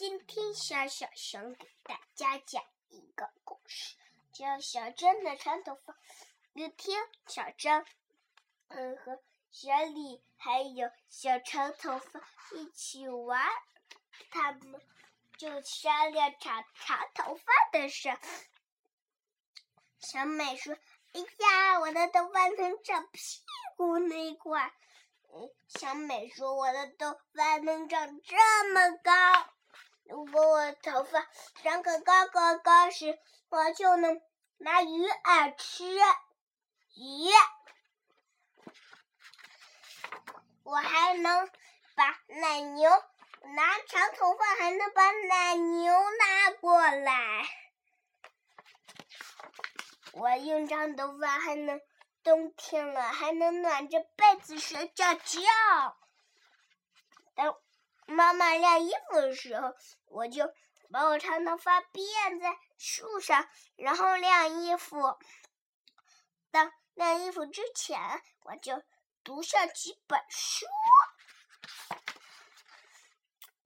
今天小小熊给大家讲一个故事，叫小珍的长头发。有天，小珍嗯和小李还有小长头发一起玩，他们就商量长长头发的事。小美说：“哎呀，我的头发能长屁股那块。”嗯，小美说：“我的头发能长这么高。”头发长个高高高时，我就能拿鱼饵吃鱼。我还能把奶牛拿长头发，还能把奶牛拿过来。我用长头发还能冬天了还能暖着被子睡觉觉。等。妈妈晾衣服的时候，我就把我长头发辫在树上，然后晾衣服。当晾衣服之前，我就读上几本书。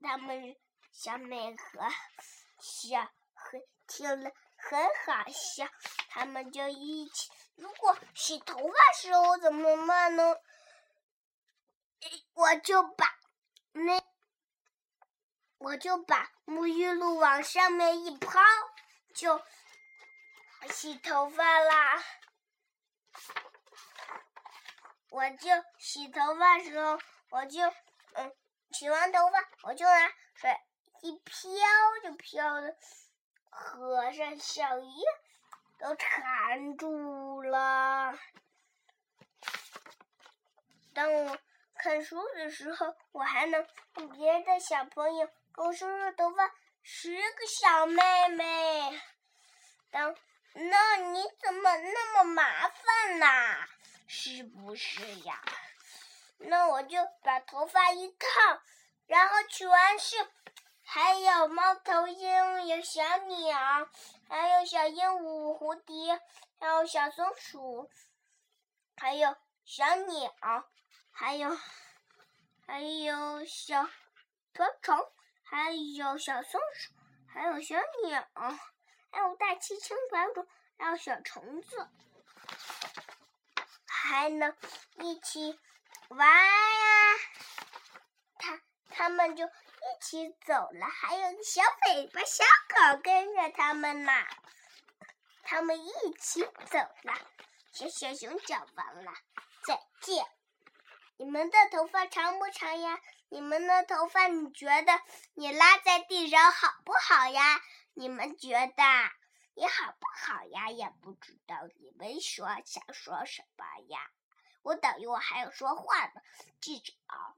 他们小美和小很听了很好笑，他们就一起。如果洗头发时候怎么办呢？我就把那。我就把沐浴露往上面一抛，就洗头发啦。我就洗头发时候，我就嗯，洗完头发，我就拿水一飘，就飘的和尚小鱼都缠住了。当我看书的时候，我还能跟别的小朋友。我梳梳头发，十个小妹妹。当那你怎么那么麻烦呐？是不是呀？那我就把头发一烫，然后取完式，还有猫头鹰，有小鸟，还有小鹦鹉、蝴蝶，还有小松鼠，还有小鸟，还有还有小瓢虫。还有小松鼠，还有小鸟，还有大气青瓢虫，还有小虫子，还能一起玩呀！他他们就一起走了，还有小尾巴小狗跟着他们呢。他们一起走了，小小熊讲完了，再见。你们的头发长不长呀？你们的头发，你觉得你拉在地上好不好呀？你们觉得你好不好呀？也不知道你们说想说什么呀？我等一会儿还要说话呢，记着啊。